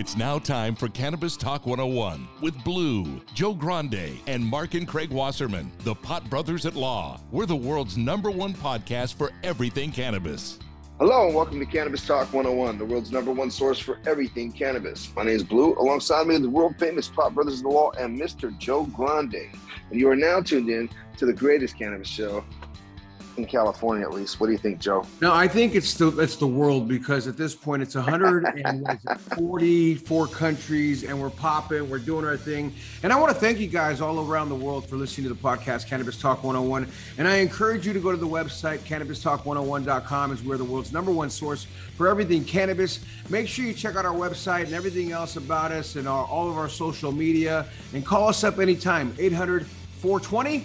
It's now time for Cannabis Talk 101 with Blue, Joe Grande, and Mark and Craig Wasserman, the Pot Brothers at Law. We're the world's number one podcast for everything cannabis. Hello and welcome to Cannabis Talk 101, the world's number one source for everything cannabis. My name is Blue. Alongside me, the world famous Pot Brothers of the Law and Mr. Joe Grande. And you are now tuned in to the greatest cannabis show in California, at least. What do you think, Joe? No, I think it's the it's the world because at this point it's 144 countries and we're popping, we're doing our thing. And I want to thank you guys all around the world for listening to the podcast Cannabis Talk 101. And I encourage you to go to the website cannabistalk101.com is where the world's number one source for everything cannabis. Make sure you check out our website and everything else about us and our, all of our social media and call us up anytime 800 420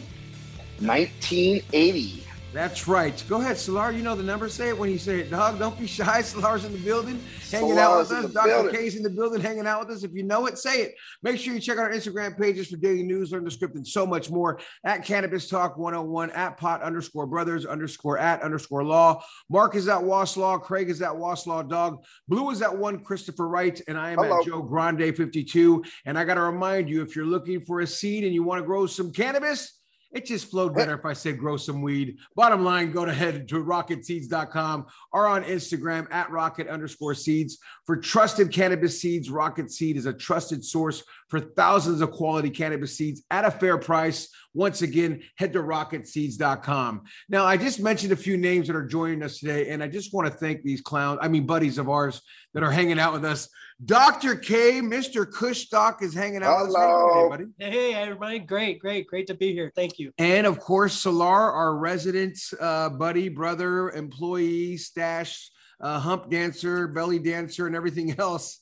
1980. That's right. Go ahead, Solar. You know the number. Say it when you say it, dog. Don't be shy. Solar's in the building, hanging out with us. Dr. K's in the building, hanging out with us. If you know it, say it. Make sure you check out our Instagram pages for daily news, learn the script, and so much more at Cannabis Talk 101, at pot underscore brothers underscore at underscore law. Mark is at Was Law. Craig is at Was Law Dog. Blue is at one Christopher Wright, and I am Hello. at Joe Grande 52. And I got to remind you if you're looking for a seed and you want to grow some cannabis, it just flowed better if I said grow some weed. Bottom line, go to head to rocketseeds.com or on Instagram at rocket underscore seeds. For trusted cannabis seeds, Rocket Seed is a trusted source for thousands of quality cannabis seeds at a fair price. Once again, head to rocketseeds.com. Now, I just mentioned a few names that are joining us today, and I just want to thank these clowns, I mean, buddies of ours that are hanging out with us. Dr. K, Mr. Kushstock is hanging out Hello. with us. Hey, hey, everybody. Great, great, great to be here. Thank you. And of course, Solar, our resident uh, buddy, brother, employee, stash, uh, hump dancer, belly dancer, and everything else.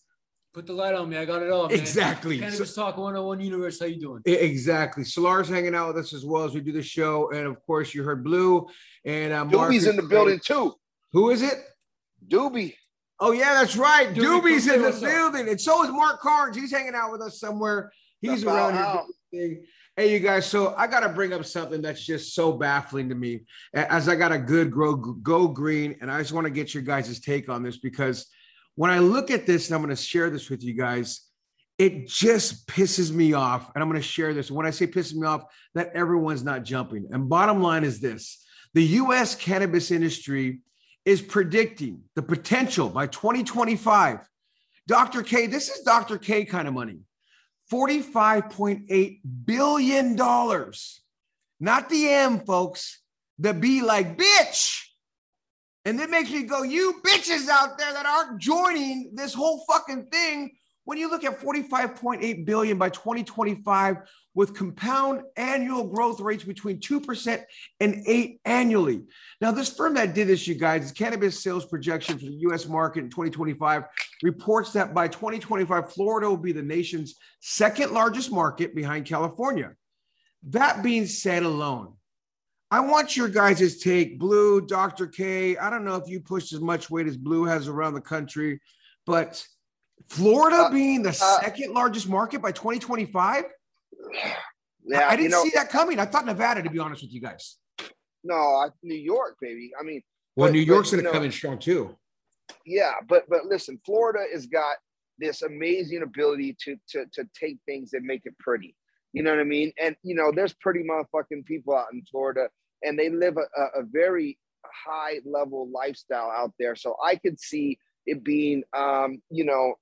Put the light on me. I got it all. Man. Exactly. Cannabis Talk 101 Universe. How you doing? Exactly. Solar's hanging out with us as well as we do the show. And of course, you heard Blue and uh, Doobie's in the building too. Who is it? Doobie. Oh, yeah, that's right. Doobie's in the building. And so is Mark Carnes. He's hanging out with us somewhere. He's About around here. Hey, you guys. So I got to bring up something that's just so baffling to me as I got a good grow, go green. And I just want to get your guys' take on this because when I look at this, and I'm going to share this with you guys, it just pisses me off. And I'm going to share this. When I say pisses me off, that everyone's not jumping. And bottom line is this the US cannabis industry is predicting the potential by 2025. Dr. K, this is Dr. K kind of money. $45.8 billion. Not the M, folks. The B like bitch. And that makes me go, you bitches out there that aren't joining this whole fucking thing. When you look at 45.8 billion by 2025 with compound annual growth rates between 2% and 8 annually. Now, this firm that did this, you guys, cannabis sales projection for the US market in 2025 reports that by 2025, Florida will be the nation's second largest market behind California. That being said alone, I want your guys' take. Blue, Dr. K. I don't know if you pushed as much weight as Blue has around the country, but Florida uh, being the uh, second largest market by 2025? Yeah, I, I didn't you know, see that coming. I thought Nevada, to be honest with you guys. No, New York, baby. I mean, well, but, New York's going to come in strong too. Yeah, but but listen, Florida has got this amazing ability to to to take things and make it pretty. You know what I mean? And you know, there's pretty motherfucking people out in Florida, and they live a, a very high level lifestyle out there. So I could see it being, um, you know,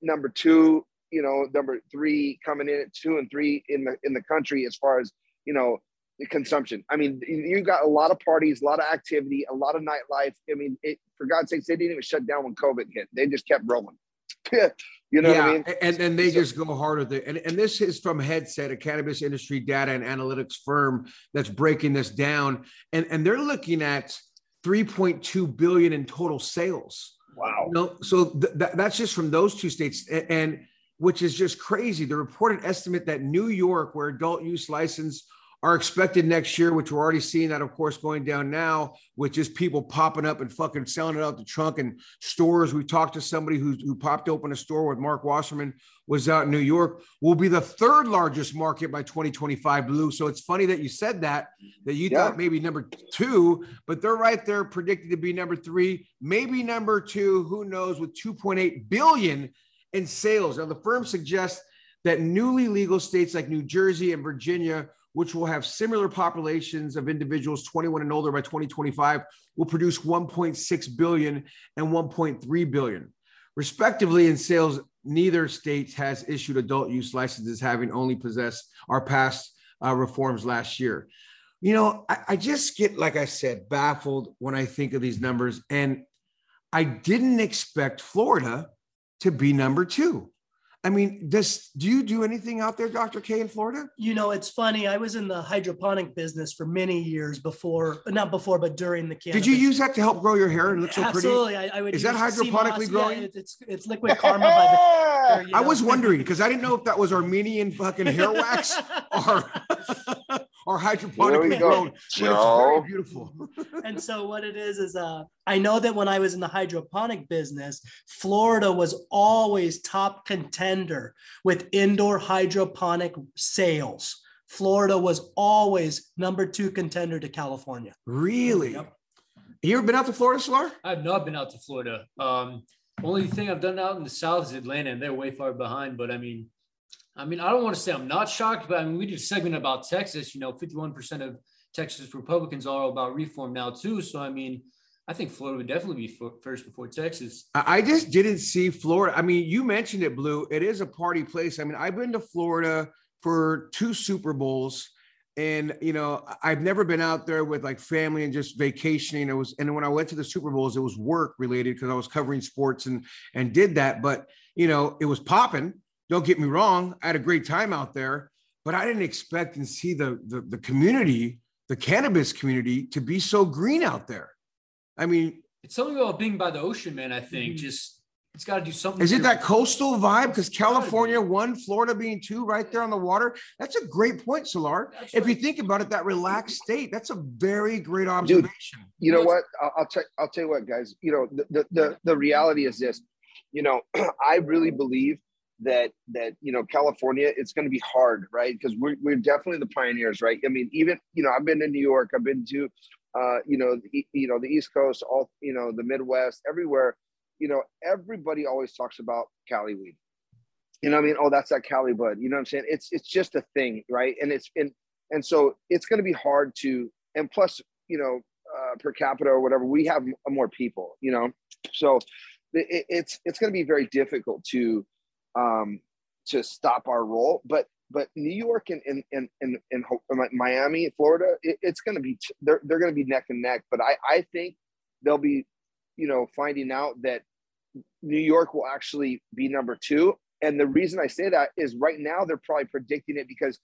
number two, you know, number three coming in at two and three in the in the country as far as you know the consumption. I mean, you got a lot of parties, a lot of activity, a lot of nightlife. I mean, it, for God's sakes, they didn't even shut down when COVID hit. They just kept rolling. you know yeah, I mean? And then they so, just go harder. And, and this is from Headset, a cannabis industry data and analytics firm that's breaking this down. And, and they're looking at 3.2 billion in total sales. Wow. Know, so th- th- that's just from those two states. And, and which is just crazy. The reported estimate that New York, where adult use license are expected next year, which we're already seeing that, of course, going down now, with just people popping up and fucking selling it out the trunk and stores. We talked to somebody who, who popped open a store with Mark Wasserman, was out in New York, will be the third largest market by 2025, Blue. So it's funny that you said that, that you yeah. thought maybe number two, but they're right there predicted to be number three, maybe number two, who knows, with 2.8 billion in sales. Now, the firm suggests that newly legal states like New Jersey and Virginia which will have similar populations of individuals 21 and older by 2025, will produce 1.6 billion and 1.3 billion. Respectively, in sales, neither state has issued adult use licenses, having only possessed our past uh, reforms last year. You know, I, I just get, like I said, baffled when I think of these numbers. And I didn't expect Florida to be number two. I mean, does do you do anything out there, Dr. K, in Florida? You know, it's funny. I was in the hydroponic business for many years before, not before, but during the cannabis. Did you use that to help grow your hair and look so Absolutely. pretty? Absolutely. I, I, would. Is that hydroponically growing? Yeah, it's it's liquid karma by the. There, I was wondering because I didn't know if that was Armenian fucking hair wax or or hydroponically grown. Joe. It's very beautiful. and so what it is is uh I know that when I was in the hydroponic business, Florida was always top contender with indoor hydroponic sales. Florida was always number two contender to California. Really? Yep. You ever been out to Florida, Solar? I've not been out to Florida. Um, only thing I've done out in the South is Atlanta, and they're way far behind. But I mean, I mean, I don't want to say I'm not shocked, but I mean, we did a segment about Texas. You know, 51% of Texas Republicans are about reform now too. So I mean, I think Florida would definitely be first before Texas. I just didn't see Florida. I mean, you mentioned it, Blue. It is a party place. I mean, I've been to Florida for two Super Bowls, and you know, I've never been out there with like family and just vacationing. It was, and when I went to the Super Bowls, it was work related because I was covering sports and and did that. But you know, it was popping don't get me wrong, I had a great time out there, but I didn't expect and see the, the, the community, the cannabis community, to be so green out there. I mean, it's something about being by the ocean, man. I think mm-hmm. just it's got to do something. Is it that coastal vibe? Because California one, Florida being two, right there on the water. That's a great point, Solar. That's if right. you think about it, that relaxed state. That's a very great observation. Dude, you know what? I'll, I'll tell. I'll tell you what, guys. You know, the the the reality is this. You know, I really believe that that you know California it's going to be hard right? Because we're, we're definitely the pioneers right? I mean even you know I've been to New York I've been to uh, you know the, you know the East Coast all you know the Midwest everywhere you know everybody always talks about Cali weed. You know I mean? Oh that's that Cali bud you know what I'm saying? It's it's just a thing right? And it's and and so it's going to be hard to and plus you know uh, per capita or whatever we have more people you know? So it, it's it's going to be very difficult to um, to stop our roll. But but New York and and and and, and Miami, Florida, it, it's going to be they're they're going to be neck and neck. But I I think they'll be you know finding out that New York will actually be number two. And the reason I say that is right now they're probably predicting it because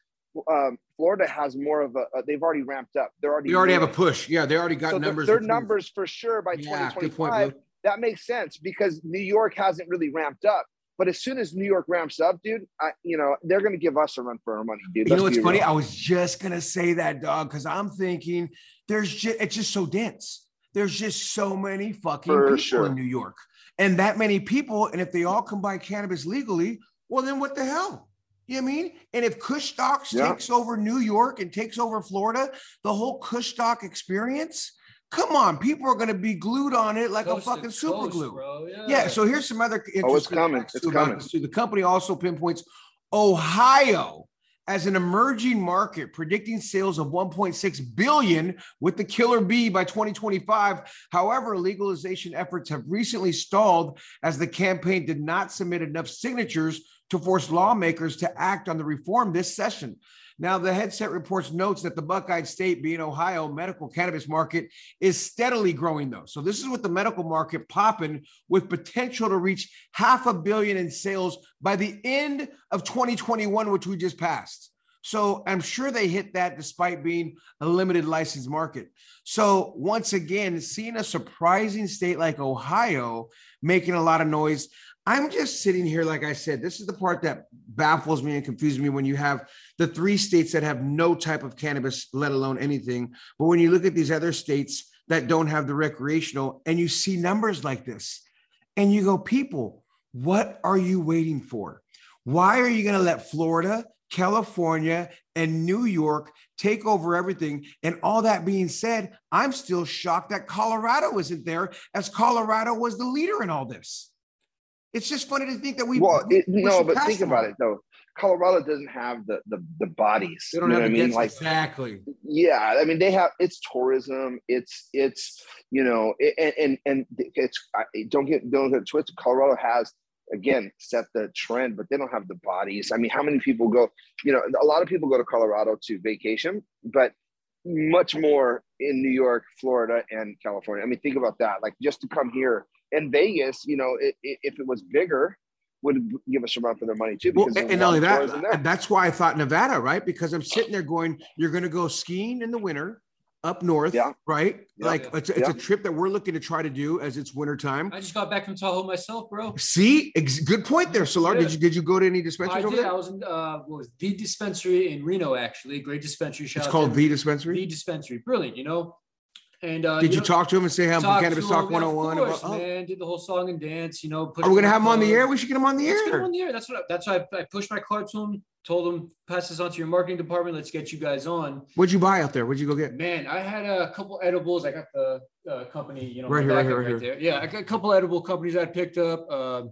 um, Florida has more of a, uh, they've already ramped up. They're already they already have a push. Yeah, they already got so numbers. Their numbers for sure by yeah, 2025. That makes sense because New York hasn't really ramped up. But as soon as New York ramps up, dude, I, you know they're going to give us a run for our money, dude. Let's you know what's funny? Real. I was just going to say that, dog, because I'm thinking there's just it's just so dense. There's just so many fucking for people sure. in New York. and that many people, and if they all can buy cannabis legally, well, then what the hell? You know what I mean? And if Kush Stocks yeah. takes over New York and takes over Florida, the whole Kush Stock experience, come on, people are going to be glued on it like coast a fucking super glue. Yeah. yeah. So here's some other interesting. Oh, it's coming. It's coming. The company also pinpoints Ohio as an emerging market, predicting sales of 1.6 billion with the killer bee by 2025. However, legalization efforts have recently stalled as the campaign did not submit enough signatures to force lawmakers to act on the reform this session. Now, the headset reports notes that the Buckeye State, being Ohio, medical cannabis market is steadily growing, though. So this is with the medical market popping with potential to reach half a billion in sales by the end of 2021, which we just passed. So I'm sure they hit that despite being a limited license market. So once again, seeing a surprising state like Ohio making a lot of noise, I'm just sitting here, like I said, this is the part that baffles me and confuses me when you have the three states that have no type of cannabis, let alone anything. But when you look at these other states that don't have the recreational and you see numbers like this, and you go, people, what are you waiting for? Why are you going to let Florida, California, and New York take over everything? And all that being said, I'm still shocked that Colorado isn't there, as Colorado was the leader in all this. It's just funny to think that we. Well, it, no, but think about it though. Colorado doesn't have the the, the bodies. They don't have I mean? Like exactly. Yeah, I mean they have. It's tourism. It's it's you know and and, and it's I, don't get don't get twisted. Colorado has again set the trend, but they don't have the bodies. I mean, how many people go? You know, a lot of people go to Colorado to vacation, but much more in New York, Florida, and California. I mean, think about that. Like just to come here and Vegas, you know, it, it, if it was bigger, would give us a run for their money too. Because well, and not only that, that's why I thought Nevada, right? Because I'm sitting there going, you're going to go skiing in the winter up north, yeah. right? Yeah, like yeah. it's, a, it's a trip that we're looking to try to do as it's winter time. I just got back from Tahoe myself, bro. See, ex- good point there, Solar. Did you did you go to any dispensaries I did. I was in uh, what was the dispensary in Reno, actually, great dispensary. Shout it's called the dispensary. The dispensary, brilliant. You know, and uh, did you, know, talk to him and say, "Hey, I'm Cannabis Talk 101"? Of course, about, oh. man. Did the whole song and dance. You know, are we gonna have him on the air? We should get him on the air. Get him on the air. That's what. I, that's why I, I, pushed my card to him. Told him pass this on to your marketing department. Let's get you guys on. What'd you buy out there? What'd you go get? Man, I had a couple edibles. I got the uh, company. You know, right here, right here, right, here. There. Yeah, I got a couple edible companies I picked up. Uh,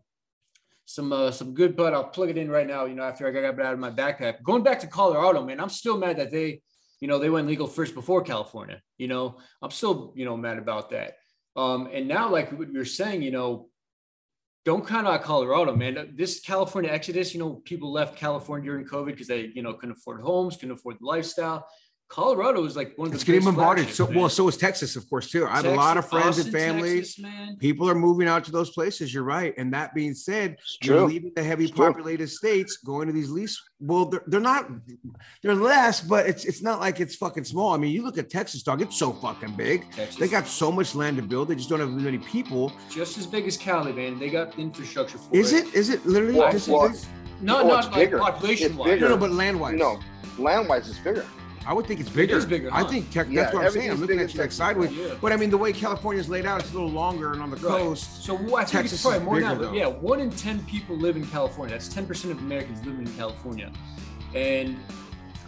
some uh, some good bud. I'll plug it in right now. You know, after I got it out of my backpack. Going back to Colorado, man, I'm still mad that they you know, they went legal first before California. You know, I'm still, you know, mad about that. Um, and now, like what you're saying, you know, don't count out Colorado, man. This California exodus, you know, people left California during COVID because they, you know, couldn't afford homes, couldn't afford the lifestyle. Colorado is like one of the it's getting bombarded. So man. well, so is Texas, of course, too. I have Texas, a lot of friends Austin, and family. Texas, People are moving out to those places. You're right. And that being said, you're leaving the heavy it's populated true. states, going to these least. Well, they're, they're not. They're less, but it's it's not like it's fucking small. I mean, you look at Texas, dog. It's so fucking big. Texas. They got so much land to build. They just don't have many people. Just as big as Cali, man. They got infrastructure for is it. Is it literally? Well, well, no, well, not like population wise. No, no, but land wise. No, land wise is bigger. I would think it's bigger. It is bigger. Huh? I think tech, yeah, that's what I'm saying. I'm looking at you sideways. Yeah. But I mean, the way California is laid out, it's a little longer and on the right. coast. So well, I think Texas it's probably more now. But yeah, one in ten people live in California. That's ten percent of Americans living in California, and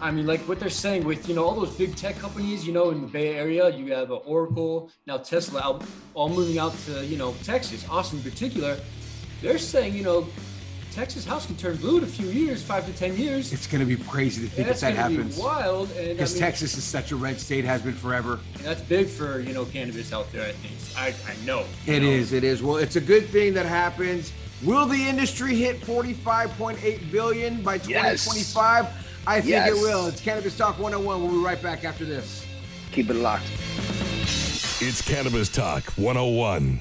I mean, like what they're saying with you know all those big tech companies, you know, in the Bay Area, you have Oracle, now Tesla, all moving out to you know Texas, Austin in particular. They're saying you know Texas house can turn blue in a few years, five to ten years. It's going to be crazy to think that that happens. Be wild, because I mean, Texas is such a red state, has been forever. that's big for you know cannabis out there. I think I, I know it know. is. It is. Well, it's a good thing that happens. Will the industry hit 45.8 billion by 2025? Yes. I think yes. it will. It's Cannabis Talk 101. We'll be right back after this. Keep it locked. It's Cannabis Talk 101.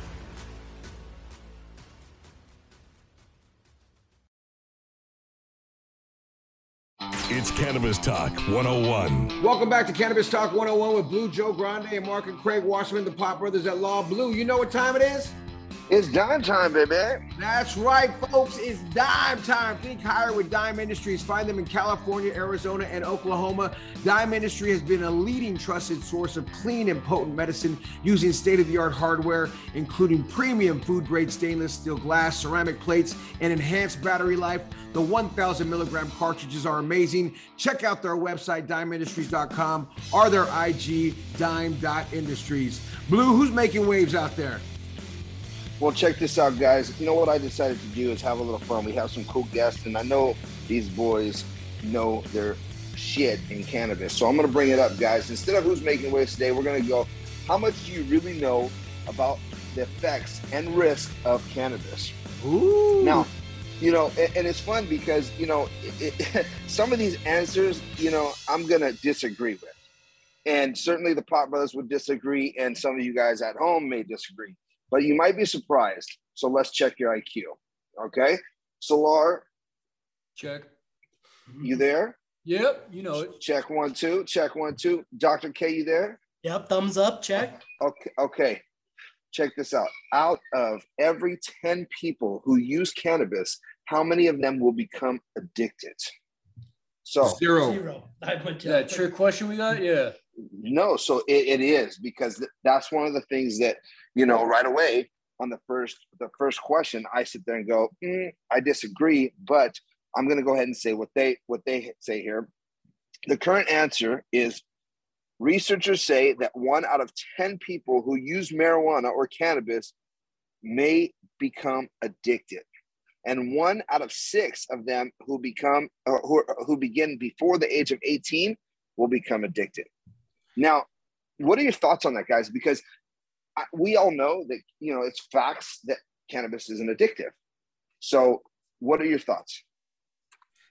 Cannabis Talk 101. Welcome back to Cannabis Talk 101 with Blue Joe Grande and Mark and Craig Wasserman, the Pot Brothers at Law. Blue, you know what time it is? It's dime time, baby. That's right, folks. It's dime time. Think higher with Dime Industries. Find them in California, Arizona, and Oklahoma. Dime Industry has been a leading trusted source of clean and potent medicine using state of the art hardware, including premium food grade stainless steel glass, ceramic plates, and enhanced battery life. The 1000 milligram cartridges are amazing. Check out their website, dimeindustries.com, or their IG, dime.industries. Blue, who's making waves out there? Well, check this out, guys. You know what I decided to do is have a little fun. We have some cool guests, and I know these boys know their shit in cannabis. So I'm going to bring it up, guys. Instead of who's making waves today, we're going to go, how much do you really know about the effects and risk of cannabis? Ooh. Now, you know, and, and it's fun because, you know, it, it, some of these answers, you know, I'm going to disagree with. And certainly the Pot Brothers would disagree, and some of you guys at home may disagree but you might be surprised. So let's check your IQ. Okay. Solar. Check. You there? Yep. You know it. Check one, two. Check one, two. Dr. K, you there? Yep. Thumbs up. Check. Okay. Okay. Check this out. Out of every 10 people who use cannabis, how many of them will become addicted? So zero. Zero. I went That trick question we got? Yeah. No, so it, it is because that's one of the things that you know right away on the first the first question I sit there and go mm, I disagree, but I'm going to go ahead and say what they what they say here. The current answer is researchers say that one out of 10 people who use marijuana or cannabis may become addicted and one out of six of them who become uh, who, who begin before the age of 18 will become addicted now, what are your thoughts on that, guys? Because we all know that you know it's facts that cannabis isn't addictive. So, what are your thoughts?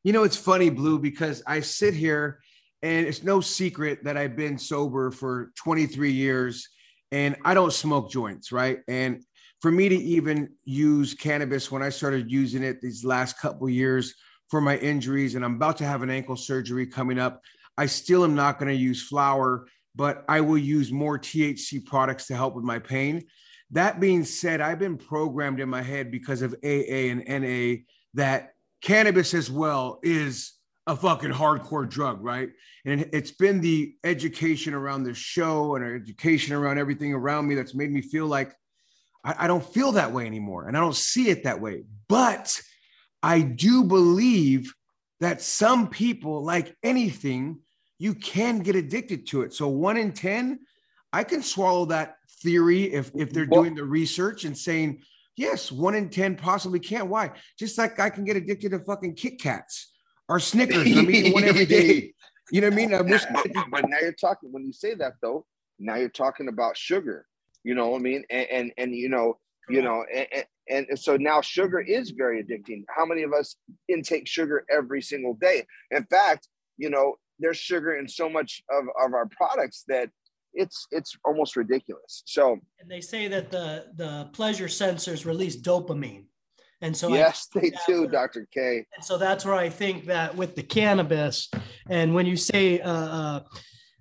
You know, it's funny, Blue, because I sit here and it's no secret that I've been sober for 23 years and I don't smoke joints, right? And for me to even use cannabis when I started using it these last couple years for my injuries, and I'm about to have an ankle surgery coming up, I still am not going to use flower, but I will use more THC products to help with my pain. That being said, I've been programmed in my head because of AA and NA that cannabis as well is a fucking hardcore drug, right? And it's been the education around the show and education around everything around me that's made me feel like I, I don't feel that way anymore and I don't see it that way. But I do believe that some people, like anything, you can get addicted to it. So one in 10, I can swallow that theory if, if they're doing the research and saying, yes, one in 10 possibly can't. Why? Just like I can get addicted to fucking Kit Kats or Snickers. I'm eating one every day. You know what I mean? I wish- but now you're talking, when you say that though, now you're talking about sugar, you know what I mean? And, and, and you know, you know, and, and so now sugar is very addicting. How many of us intake sugar every single day? In fact, you know, there's sugar in so much of, of our products that it's it's almost ridiculous. So and they say that the the pleasure sensors release dopamine. And so yes, they do, Dr. K. And so that's where I think that with the cannabis, and when you say uh, uh,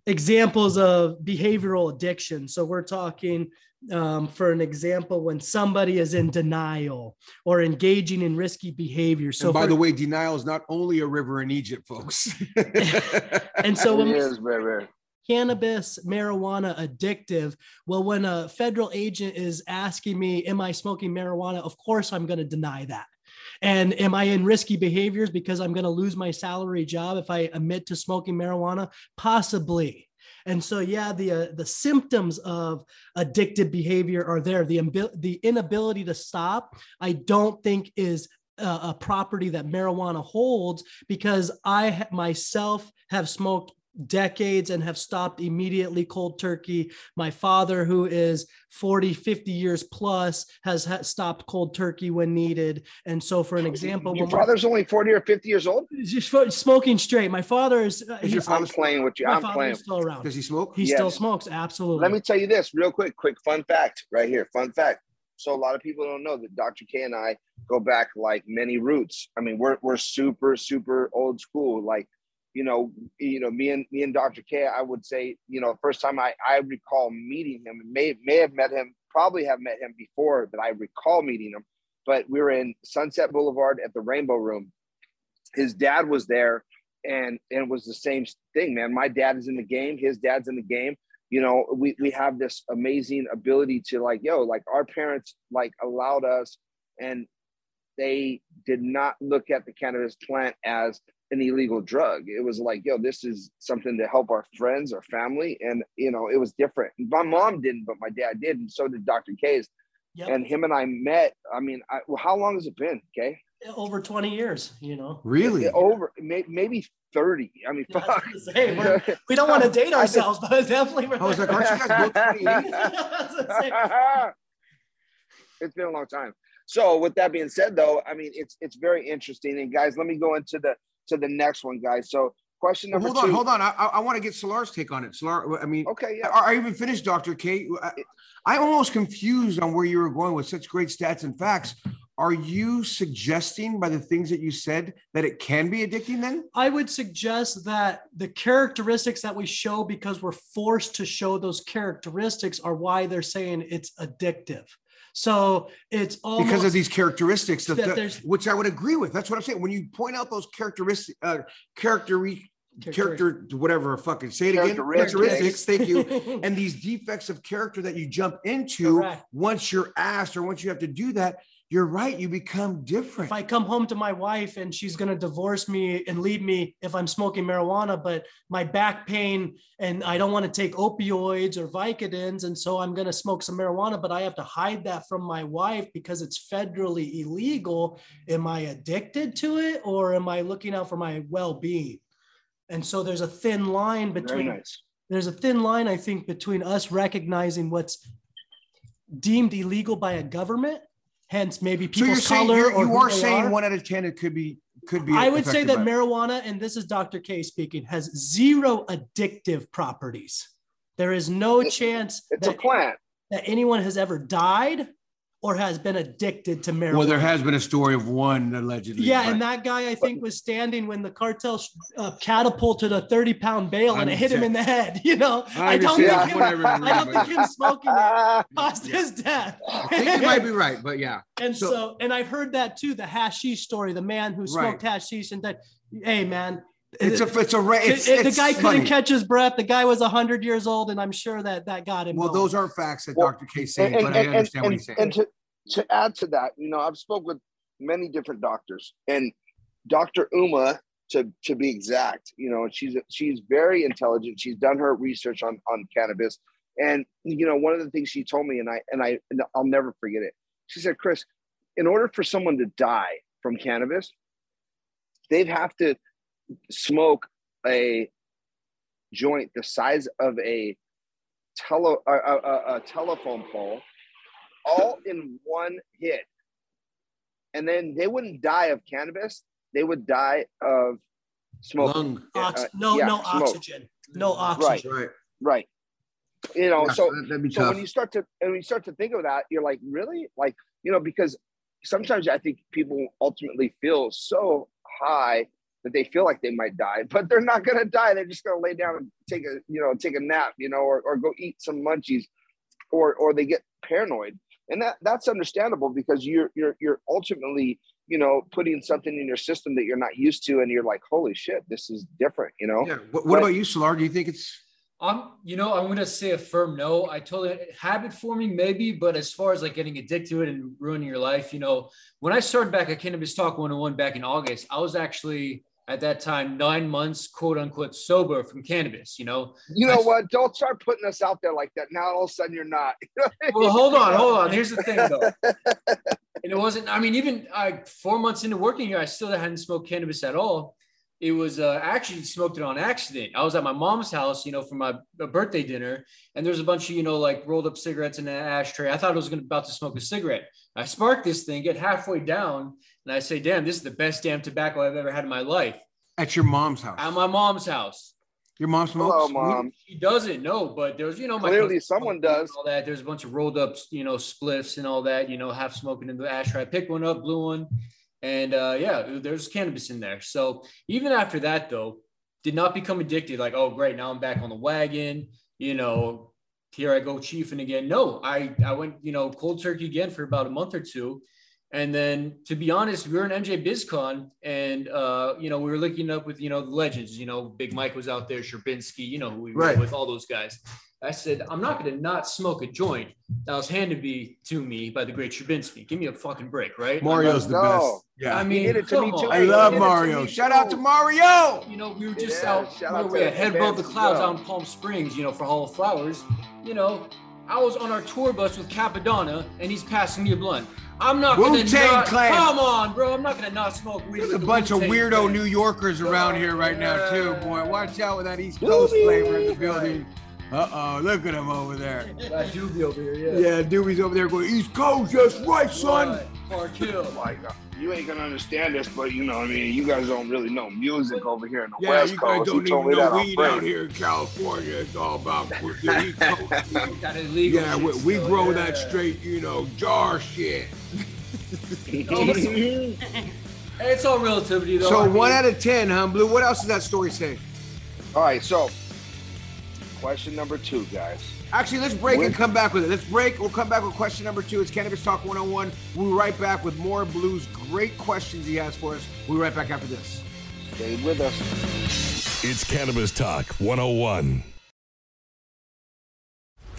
examples of behavioral addiction, so we're talking um, for an example, when somebody is in denial or engaging in risky behavior. So, and by for, the way, denial is not only a river in Egypt, folks. and so, when it we, is very, very cannabis, marijuana addictive. Well, when a federal agent is asking me, Am I smoking marijuana? Of course, I'm going to deny that. And am I in risky behaviors because I'm going to lose my salary job if I admit to smoking marijuana? Possibly. And so, yeah, the uh, the symptoms of addictive behavior are there. The the inability to stop, I don't think is a, a property that marijuana holds because I myself have smoked decades and have stopped immediately cold turkey. My father, who is 40, 50 years plus, has ha- stopped cold turkey when needed. And so, for an example, your father's only 40 or 50 years old? He's Just smoking straight. My father is. Uh, is I'm playing with you. I'm playing. Still around. Does he smoke? He yes. still smokes. Absolutely. Let me tell you this real quick. Quick fun fact right here. Fun fact. So a lot of people don't know that Dr. K and I go back like many roots. I mean, we're we're super super old school. Like you know, you know, me and me and Dr. K, I would say, you know, first time I, I recall meeting him, may may have met him, probably have met him before that I recall meeting him, but we were in Sunset Boulevard at the Rainbow Room. His dad was there, and, and it was the same thing, man. My dad is in the game, his dad's in the game. You know, we we have this amazing ability to like, yo, like our parents like allowed us and they did not look at the cannabis plant as an illegal drug. It was like, yo, this is something to help our friends, our family. And, you know, it was different. My mom didn't, but my dad did. And so did Dr. K's. Yep. And him and I met. I mean, I, well, how long has it been? Okay. Over 20 years, you know. Really? Over maybe 30. I mean, yeah, fuck. Say, we don't want to date ourselves, but definitely. I was like, aren't you guys both 28? it's been a long time. So with that being said, though, I mean, it's it's very interesting. And guys, let me go into the to the next one, guys. So question number well, hold two. on, hold on. I, I want to get Solar's take on it. Solar, I mean, okay, yeah. I, I even finished, Dr. K. I, I'm almost confused on where you were going with such great stats and facts. Are you suggesting by the things that you said that it can be addicting then? I would suggest that the characteristics that we show because we're forced to show those characteristics are why they're saying it's addictive. So it's all because of these characteristics that, that which I would agree with. That's what I'm saying. When you point out those characteristics, uh, character character whatever fucking say it again characteristics thank you and these defects of character that you jump into Correct. once you're asked or once you have to do that you're right. You become different. If I come home to my wife and she's going to divorce me and leave me if I'm smoking marijuana, but my back pain and I don't want to take opioids or Vicodins. And so I'm going to smoke some marijuana, but I have to hide that from my wife because it's federally illegal. Am I addicted to it or am I looking out for my well being? And so there's a thin line between. Nice. There's a thin line, I think, between us recognizing what's deemed illegal by a government hence maybe people's so color saying, or you are saying are. one out of 10 it could be could be i would say that marijuana and this is dr k speaking has zero addictive properties. There is no it's, chance it's that, a plant. that anyone has ever died or has been addicted to marijuana. Well, there has been a story of one allegedly. Yeah, but, and that guy I think was standing when the cartel uh, catapulted a thirty-pound bale and it hit him in the head. You know, I, I don't think him, I don't think him smoking it caused his death. I think you might be right, but yeah. And so, so, and I've heard that too. The hashish story, the man who smoked right. hashish and that. Hey, man, it's a it's a it's, it, it's the guy funny. couldn't catch his breath. The guy was hundred years old, and I'm sure that that got him. Well, going. those aren't facts that well, Dr. K saying, and, but and, I understand and, what he's saying. And to, to add to that, you know, I've spoke with many different doctors, and Dr. Uma, to to be exact, you know, she's she's very intelligent. She's done her research on on cannabis, and you know, one of the things she told me, and I and I and I'll never forget it. She said, "Chris, in order for someone to die from cannabis, they'd have to smoke a joint the size of a tele a, a, a telephone pole all in one hit. And then they wouldn't die of cannabis, they would die of smoke. Lung. Ox- uh, no, yeah, no smoke. oxygen. No oxygen. Right. Right. Right. You know, yeah, so, so when you start to and when you start to think of that, you're like, really? Like, you know, because sometimes I think people ultimately feel so high that they feel like they might die, but they're not gonna die. They're just gonna lay down and take a, you know, take a nap, you know, or, or go eat some munchies, or or they get paranoid. And that that's understandable because you're you're you're ultimately, you know, putting something in your system that you're not used to, and you're like, holy shit, this is different, you know. Yeah. What, what but, about you, Solar? Do you think it's I'm, you know, I'm gonna say a firm no. I totally habit forming maybe, but as far as like getting addicted to it and ruining your life, you know, when I started back at Cannabis Talk 101 back in August, I was actually at that time nine months, quote unquote, sober from cannabis. You know. You know I, what? Don't start putting us out there like that. Now all of a sudden you're not. well, hold on, hold on. Here's the thing, though. and it wasn't. I mean, even like four months into working here, I still hadn't smoked cannabis at all it was uh, actually smoked it on accident. I was at my mom's house, you know, for my birthday dinner, and there's a bunch of, you know, like rolled up cigarettes in an ashtray. I thought I was going about to smoke a cigarette. I spark this thing, get halfway down, and I say, "Damn, this is the best damn tobacco I've ever had in my life." At your mom's house. At my mom's house. Your mom smokes. Hello, mom. She doesn't know, but there's, you know, my clearly someone does all that. There's a bunch of rolled up, you know, spliffs and all that. You know, half smoking in the ashtray. I picked one up, blew one and uh, yeah, there's cannabis in there. So even after that, though, did not become addicted. Like, oh, great, now I'm back on the wagon. You know, here I go chiefing again. No, I I went you know cold turkey again for about a month or two, and then to be honest, we were in MJ BizCon, and uh, you know we were looking up with you know the legends. You know, Big Mike was out there, Sherbinski. You know, we were with all those guys. I said, I'm not going to not smoke a joint that was handed me to me by the great Sherbinski. Give me a fucking break, right? Mario's the best. Yeah, I mean, it to me too. I love Mario. Shout out to Mario. You know, we were just yeah, out, we were way head above the clouds out in Palm Springs, you know, for Hall of Flowers. You know, I was on our tour bus with Cappadonna, and he's passing me a blunt. I'm not gonna not, Clan. come on, bro. I'm not gonna not smoke weed. There's a bunch of weirdo Clan. New Yorkers around here right yeah. now too, boy. Watch out with that East Coast flavor in the building. Uh oh, look at him over there. That Doobie over here, yeah. Yeah, Doobie's over there going, East Coast, that's right, son. Park Hill. My God. You ain't gonna understand this, but you know, I mean, you guys don't really know music over here in the yeah, West Coast. Yeah, you guys don't even know weed out here in California. It's all about the East Coast. yeah, we, we grow yeah. that straight, you know, jar shit. it's all relativity, though. So one out of ten, huh, Blue? What else does that story say? All right, so Question number two, guys. Actually, let's break and come back with it. Let's break. We'll come back with question number two. It's Cannabis Talk 101. We'll be right back with more Blues great questions he has for us. We'll be right back after this. Stay with us. It's Cannabis Talk 101.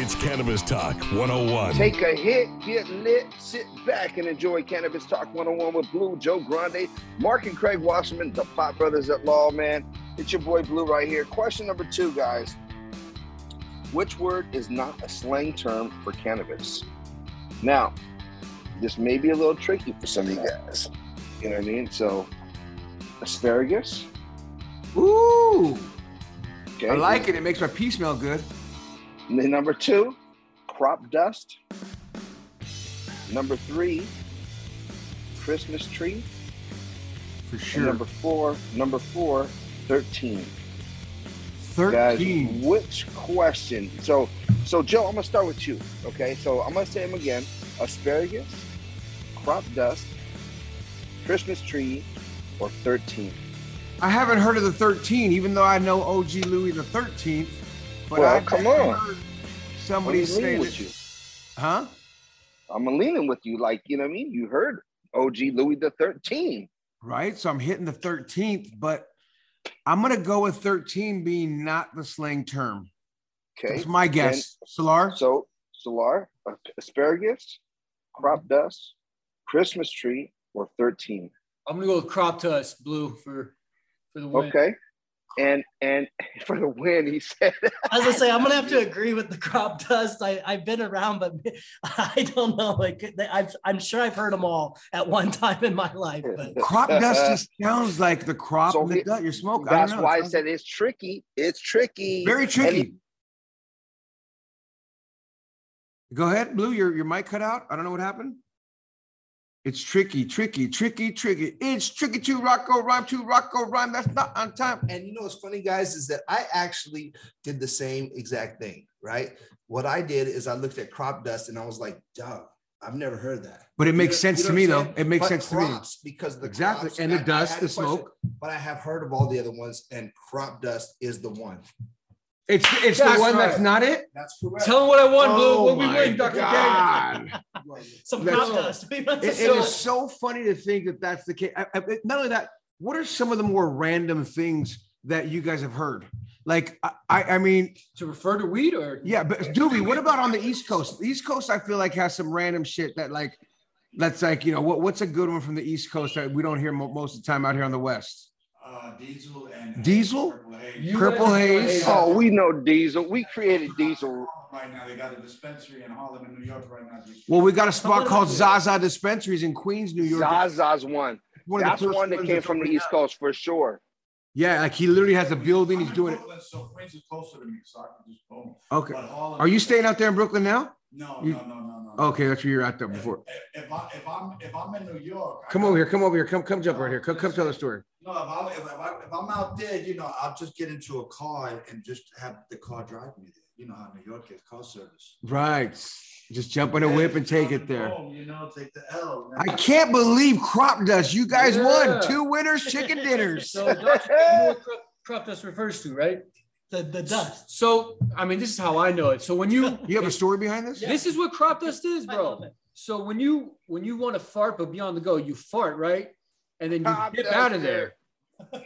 It's Cannabis Talk 101. Take a hit, get lit, sit back and enjoy Cannabis Talk 101 with Blue, Joe Grande, Mark and Craig Wasserman, the Pot Brothers at Law, man. It's your boy Blue right here. Question number two, guys. Which word is not a slang term for cannabis? Now, this may be a little tricky for some of you guys. You know what I mean? So, asparagus. Ooh. Okay. I like it. It makes my pee smell good. Number two, crop dust. Number three, Christmas tree. For sure. And number four, number four, 13. 13. Guys, which question? So, so Joe, I'm gonna start with you. Okay, so I'm gonna say them again: asparagus, crop dust, Christmas tree, or 13. I haven't heard of the 13, even though I know OG Louis the 13th. But well, I come on. Somebody say with you. Huh? I'm leaning with you, like you know what I mean. You heard OG Louis the 13th. Right. So I'm hitting the 13th, but I'm gonna go with 13 being not the slang term. Okay. That's my guess. And Solar. So Solar, asparagus, crop mm-hmm. dust, Christmas tree, or 13. I'm gonna go with crop dust, blue for for the win. Okay and and for the win, he said. As I say I'm gonna have to agree with the crop dust. I I've been around, but I don't know. Like I've I'm sure I've heard them all at one time in my life. But crop dust just sounds like the crop so in the gut you're smoking. That's I why I said it's tricky. It's tricky. Very tricky. Go ahead, Blue. Your your mic cut out. I don't know what happened. It's tricky, tricky, tricky, tricky. It's tricky to Rocco rhyme to Rocco rhyme. That's not on time. And you know what's funny, guys, is that I actually did the same exact thing, right? What I did is I looked at crop dust and I was like, duh, I've never heard that. But it makes you know, sense you know to me, though. It makes but sense to me because the exactly crops, and the dust, the smoke. But I have heard of all the other ones, and crop dust is the one. It's it's that's the one right. that's not it. That's correct. Tell them what I want, oh What we win, Dr. K. Some dust. It, it is so funny to think that that's the case. I, I, not only that, what are some of the more random things that you guys have heard? Like I, I mean, to refer to weed or yeah, but Doobie, what about on the East Coast? The East Coast, I feel like has some random shit that like that's like you know what what's a good one from the East Coast that we don't hear most of the time out here on the West. Uh, diesel and Diesel, Purple Haze. Purple Haze. Oh, we know Diesel. We created Diesel. Right now, they got a dispensary in Harlem, in New York. Right now. Well, we got a spot called Zaza Dispensaries in Queens, New York. Zaza's one. one That's one that came from the East Coast for sure. Yeah, like he literally has a building. He's doing it. So Queens is closer to me, so I can just boom. Okay. Are you staying out there in Brooklyn now? No, you, no, no, no, no. Okay, that's where you're at there before. If, if, I, if I'm if I'm in New York, come over here. Come over here. Come come jump right here. Come come tell the story. No, if, I, if, I, if I'm out there, you know, I'll just get into a car and just have the car drive me there. You know how New York gets car service. Right. Just jump in a whip and take it there. Home, you know, take the L. I can't believe crop dust. You guys yeah. won two winners, chicken dinners. so, Dr. crop dust refers to, right? the, the dust. So, I mean, this is how I know it. So when you you have a story behind this? This is what crop dust is, bro. So when you when you want to fart but be on the go, you fart, right? And then you crop get out of there.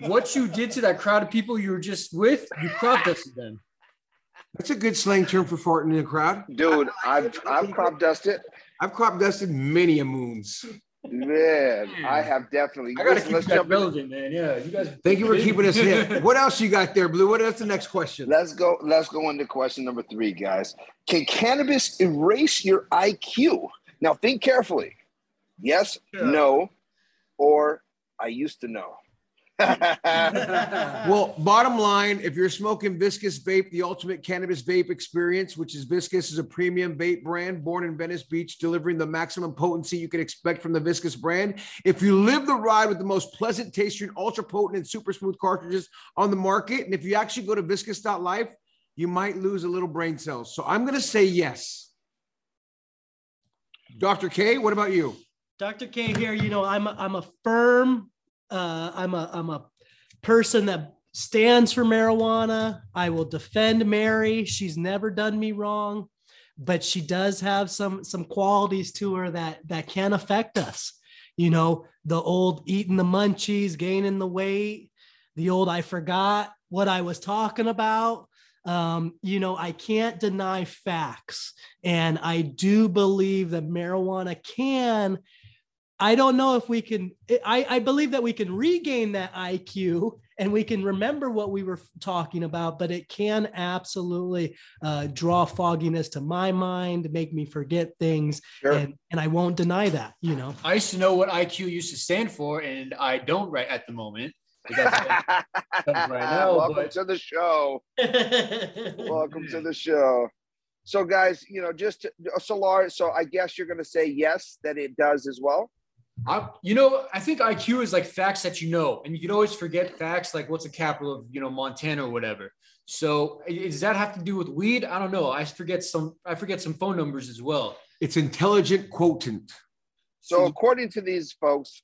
What you did to that crowd of people you were just with, you crop dusted them. That's a good slang term for farting in a crowd. Dude, I've I've crop dusted. I've crop dusted many a moons. Man, I have definitely. I gotta keep that relevant, man. Yeah, you guys. Thank you for keeping us hip. What else you got there, Blue? What is the next question? Let's go. Let's go into question number three, guys. Can cannabis erase your IQ? Now, think carefully. Yes, sure. no, or I used to know. well, bottom line, if you're smoking Viscus Vape, the ultimate cannabis vape experience, which is Viscus is a premium vape brand born in Venice Beach, delivering the maximum potency you can expect from the Viscus brand. If you live the ride with the most pleasant tasting, ultra potent, and super smooth cartridges on the market, and if you actually go to viscus.life, you might lose a little brain cells. So I'm going to say yes. Dr. K, what about you? Dr. K here, you know, I'm a, I'm a firm uh, I'm a I'm a person that stands for marijuana. I will defend Mary. She's never done me wrong, but she does have some some qualities to her that that can affect us. You know, the old eating the munchies, gaining the weight, the old I forgot what I was talking about. Um, you know, I can't deny facts. And I do believe that marijuana can I don't know if we can. I, I believe that we can regain that IQ and we can remember what we were talking about, but it can absolutely uh, draw fogginess to my mind, make me forget things, sure. and and I won't deny that. You know, I used to know what IQ used to stand for, and I don't right at the moment. right now, Welcome but... to the show. Welcome to the show. So, guys, you know, just to, Solar. So, I guess you're going to say yes that it does as well. I, you know, I think IQ is like facts that you know, and you can always forget facts like what's the capital of you know Montana or whatever. So does that have to do with weed? I don't know. I forget some. I forget some phone numbers as well. It's intelligent quotient. So according to these folks,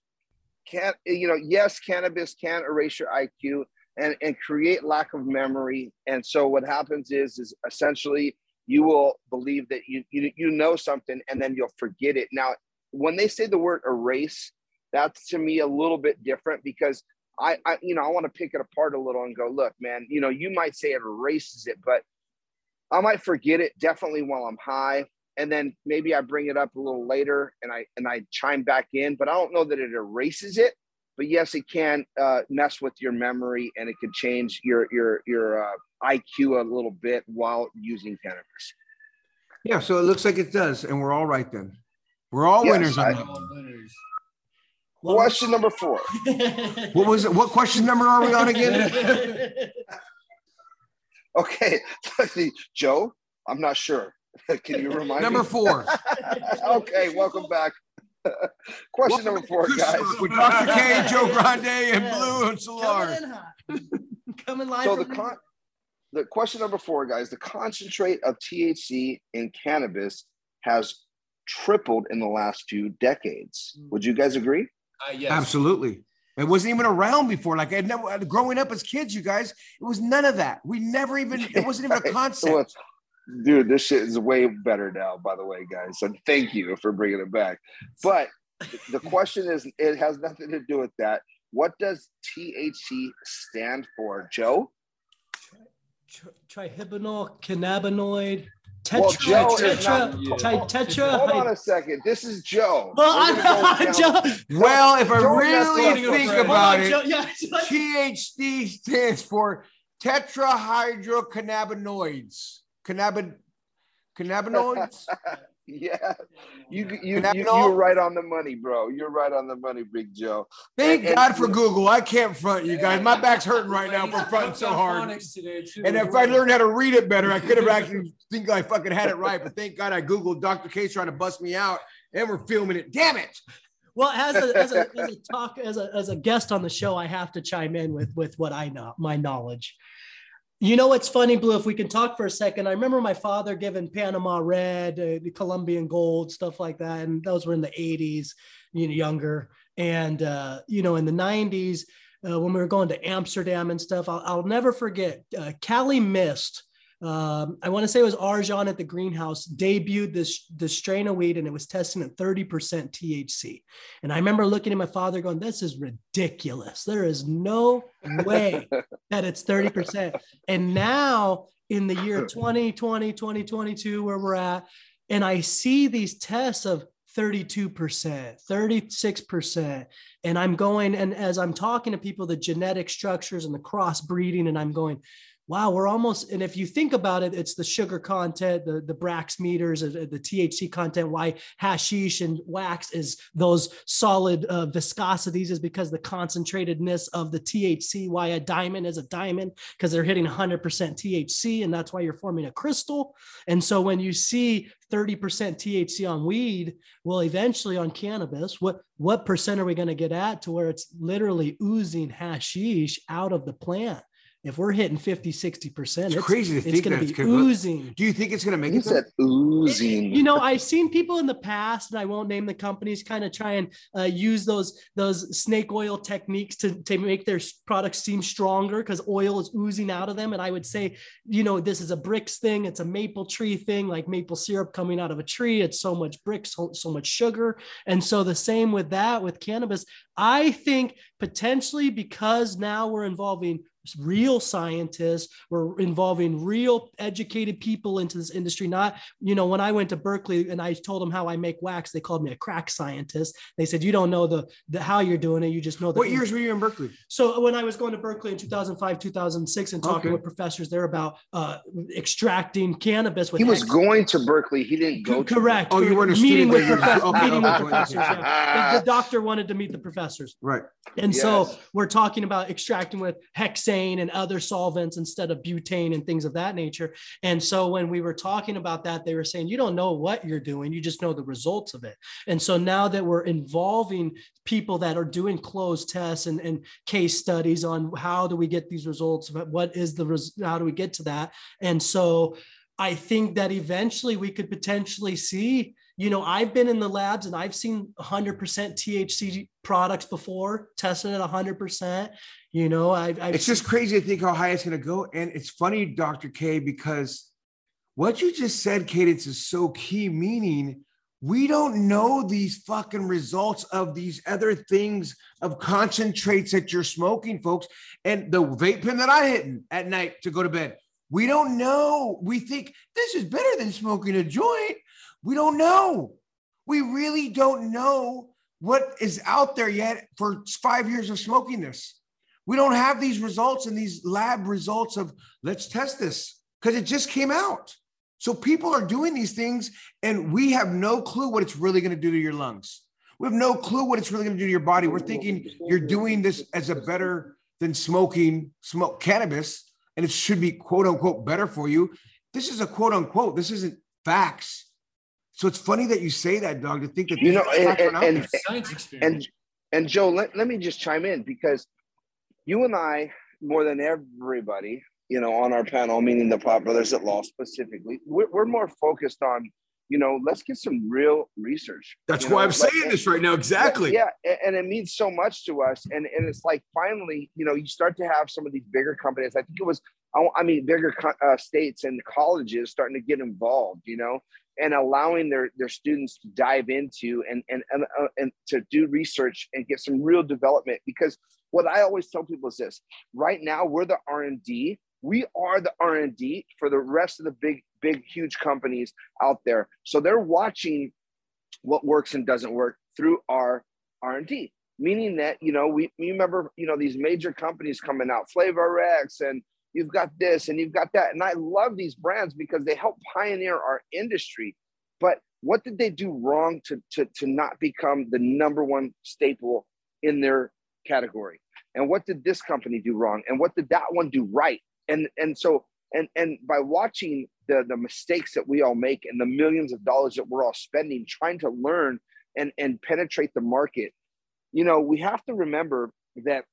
can you know? Yes, cannabis can erase your IQ and and create lack of memory. And so what happens is is essentially you will believe that you you, you know something and then you'll forget it. Now when they say the word erase, that's to me a little bit different because I, I you know, I want to pick it apart a little and go, look, man, you know, you might say it erases it, but I might forget it definitely while I'm high. And then maybe I bring it up a little later and I and I chime back in, but I don't know that it erases it. But yes, it can uh, mess with your memory and it could change your your your uh, IQ a little bit while using cannabis. Yeah, so it looks like it does, and we're all right then. We're all yes, winners on that. Question number four. what was it? What question number are we on again? okay, Joe. I'm not sure. Can you remind number me? Number four. okay, welcome back. Question welcome number four, guys. With Dr. K, Joe Grande, and Blue and Solar. Coming, Coming live. So the con- the question number four, guys. The concentrate of THC in cannabis has tripled in the last few decades. Mm. Would you guys agree? Uh, yes. Absolutely. It wasn't even around before. Like I never growing up as kids, you guys, it was none of that. We never even it wasn't even a concept. Dude, this shit is way better now, by the way, guys. And thank you for bringing it back. But the question is, it has nothing to do with that. What does THC stand for, Joe? Trihibinol cannabinoid Tetra, well, Joe tetra, not, tetra. Hold on a second. This is Joe. Well, go Joe. well if I Joe really think about it, yeah, THC stands for tetrahydrocannabinoids. Cannabin, cannabinoids. yeah, you you, you you're right on the money, bro. You're right on the money, Big Joe. Thank and, God and, for Google. I can't front you guys. My back's hurting right now for fronting so hard. and if I learned how to read it better, I could have actually think I fucking had it right. But thank God I Googled Dr. K's trying to bust me out, and we're filming it. Damn it. Well, as a, as a, as a talk as a, as a guest on the show, I have to chime in with with what I know, my knowledge. You know what's funny, Blue? If we can talk for a second, I remember my father giving Panama Red, uh, the Colombian Gold, stuff like that, and those were in the '80s, you know, younger. And uh, you know, in the '90s, uh, when we were going to Amsterdam and stuff, I'll, I'll never forget uh, Cali Mist um, I want to say it was Arjan at the greenhouse debuted this this strain of weed and it was testing at 30% THC. And I remember looking at my father going, This is ridiculous. There is no way that it's 30%. And now in the year 2020, 2022, where we're at, and I see these tests of 32%, 36%. And I'm going, and as I'm talking to people, the genetic structures and the crossbreeding, and I'm going, wow, we're almost, and if you think about it, it's the sugar content, the, the Brix meters, the THC content, why hashish and wax is those solid uh, viscosities is because the concentratedness of the THC, why a diamond is a diamond, because they're hitting 100% THC, and that's why you're forming a crystal. And so when you see 30% THC on weed, well, eventually on cannabis, what, what percent are we going to get at to where it's literally oozing hashish out of the plant? If we're hitting 50, 60%, It's, it's, crazy to it's think going that to it's be gonna go- oozing. Do you think it's going to make You it? though? said oozing. You know, I've seen people in the past, and I won't name the companies, kind of try and uh, use those those snake oil techniques to, to make their products seem stronger because oil is oozing out of them. And I would say, you know, this is a Brix thing, it's a maple tree thing, like maple syrup coming out of a tree. It's so much Brix, so, so much sugar. And so the same with that with cannabis. I think potentially because now we're involving real scientists we're involving real educated people into this industry not you know when i went to berkeley and i told them how i make wax they called me a crack scientist they said you don't know the, the how you're doing it you just know the What years were you in Berkeley? so when I was going to Berkeley in 2005, 2006, and talking Okay. with professors there about uh, extracting cannabis with he was X- going to Berkeley. He didn't go. to correct. Oh, you weren't a meeting with there, you were- professors. okay, meeting with professors. Yeah. The, the doctor wanted to meet the professors. Right. And so we're talking about extracting with hexane and other solvents instead of butane and things of that nature. And so when we were talking about that, they were saying, you don't know what you're doing, you just know the results of it. And so now that we're involving people that are doing closed tests and, and case studies on how do we get these results, what is the, res- how do we get to that? And so I think that eventually we could potentially see, you know, I've been in the labs and I've seen 100% THC products before, tested at 100%. You know, I've, I've It's just crazy to think how high it's going to go. And it's funny, Dr. K, because what you just said, Cadence, is so key, meaning we don't know these fucking results of these other things of concentrates that you're smoking, folks. And the vape pen that I hit at night to go to bed, we don't know. We think this is better than smoking a joint. We don't know. We really don't know what is out there yet for five years of smoking this. We don't have these results and these lab results of let's test this because it just came out. So people are doing these things and we have no clue what it's really going to do to your lungs. We have no clue what it's really going to do to your body. We're thinking you're doing this as a better than smoking smoke cannabis and it should be quote unquote better for you. This is a quote unquote. This isn't facts. So it's funny that you say that, dog, to think that You know, facts and- and- Science experiment. and and Joe, let, let me just chime in because you and I, more than everybody, you know, on our panel, meaning the Pot Brothers at Law specifically, we're, we're more focused on, you know, let's get some real research. That's You know, why I'm let- saying this right now. Exactly. Yeah, a- and it means so much to us. And and it's like finally, you know, you start to have some of these bigger companies. I think it was, I mean, bigger uh, states and colleges starting to get involved. You know, and allowing their their students to dive into and and and, uh, and to do research and get some real development. Because what I always tell people is this: right now, we're the R and D. We are the R and D for the rest of the big, big, huge companies out there. So they're watching what works and doesn't work through our r&d meaning that you know we, we remember you know these major companies coming out flavor x and you've got this and you've got that. And i love these brands because they help pioneer our industry. But what did they do wrong to, to, to not become the number one staple in their category? And what did this company do wrong? And what did that one do right? And and so and and by watching the the mistakes that we all make and the millions of dollars that we're all spending trying to learn and and penetrate the market you know we have to remember that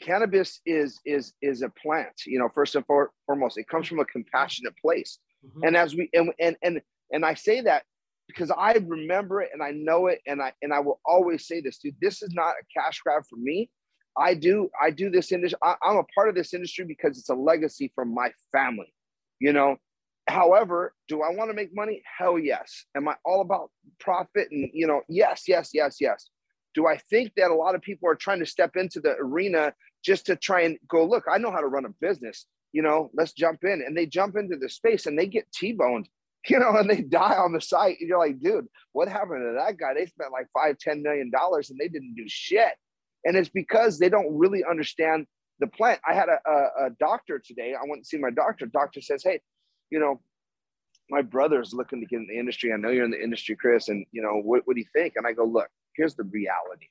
cannabis is is is a plant you know first and for, foremost it comes from a compassionate place. Mhm. and as we and and and and i say that because i remember it and i know it and i and i will always say this dude this is not a cash grab for me. I do i do this industry I, i'm a part of this industry because it's a legacy from my family you know? However do i want to make money? Hell yes. Am i all about profit and you know yes yes yes yes. Do i think that a lot of people are trying to step into the arena just to try and go look i know how to run a business you know let's jump in. And they jump into the space and they get t-boned you know and they die on the site. And you're like dude what happened to that guy? They spent like five ten million dollars and they didn't do shit. And it's because they don't really understand the plant. I had a, a, a doctor today. I went to see my doctor. Doctor says hey you know my brother's looking to get in the industry. I know you're in the industry chris and you know what, what do you think? And i go look here's the reality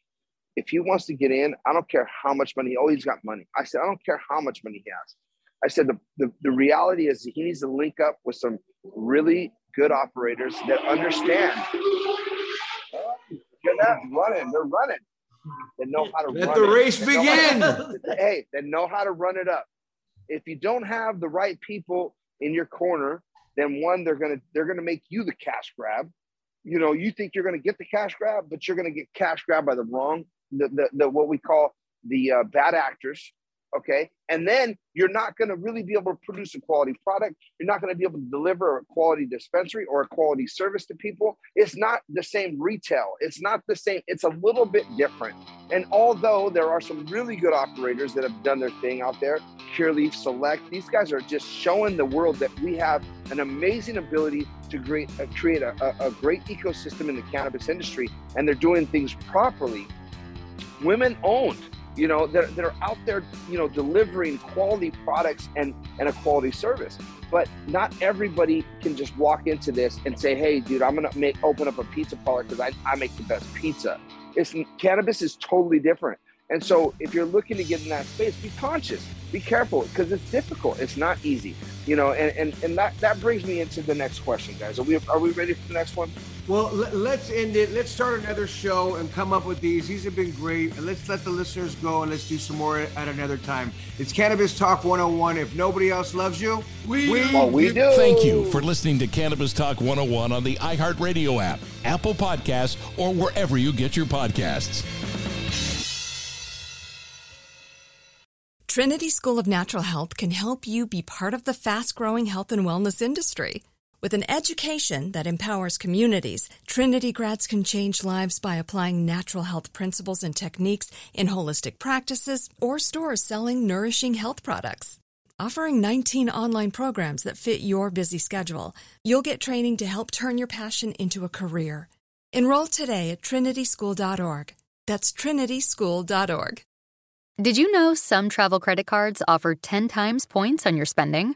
if he wants to get in i don't care how much money oh he's got money i said i don't care how much money he has i said the, the, the reality is he needs to link up with some really good operators that understand They're not running they're running they know how to Let run the it. race They know how begin. to- hey they know how to run it up if you don't have the right people in your corner, then one, they're gonna they're gonna make you the cash grab. You know, you think you're gonna get the cash grab, but you're gonna get cash grab by the wrong, the the, the what we call the uh, bad actors okay? And then you're not going to really be able to produce a quality product. You're not going to be able to deliver a quality dispensary or a quality service to people. It's not the same retail. It's not the same it's a little bit different. And although there are some really good operators that have done their thing out there Curaleaf select these guys are just showing the world that we have an amazing ability to create, uh, create a, a, a great ecosystem in the cannabis industry and they're doing things properly women owned you know that, that are out there you know delivering quality products and and a quality service. But not everybody can just walk into this and say hey dude i'm gonna make open up a pizza parlor because I, I make the best pizza. It's cannabis is totally different. And so if you're looking to get in that space be conscious be careful because it's difficult it's not easy you know and, and and that that brings me into the next question guys. Are we are we ready for the next one well, let's end it. Let's start another show and come up with these. These have been great. And let's let the listeners go and let's do some more at another time. It's Cannabis Talk 101. If nobody else loves you, we, we, well, oh, we do. Thank you for listening to Cannabis Talk 101 on the iHeartRadio app, Apple Podcasts, or wherever you get your podcasts. Trinity School of Natural Health can help you be part of the fast growing health and wellness industry. With an education that empowers communities, Trinity grads can change lives by applying natural health principles and techniques in holistic practices or stores selling nourishing health products. Offering 19 online programs that fit your busy schedule, you'll get training to help turn your passion into a career. Enroll today at trinityschool.org. That's trinityschool.org. Did you know some travel credit cards offer 10 times points on your spending?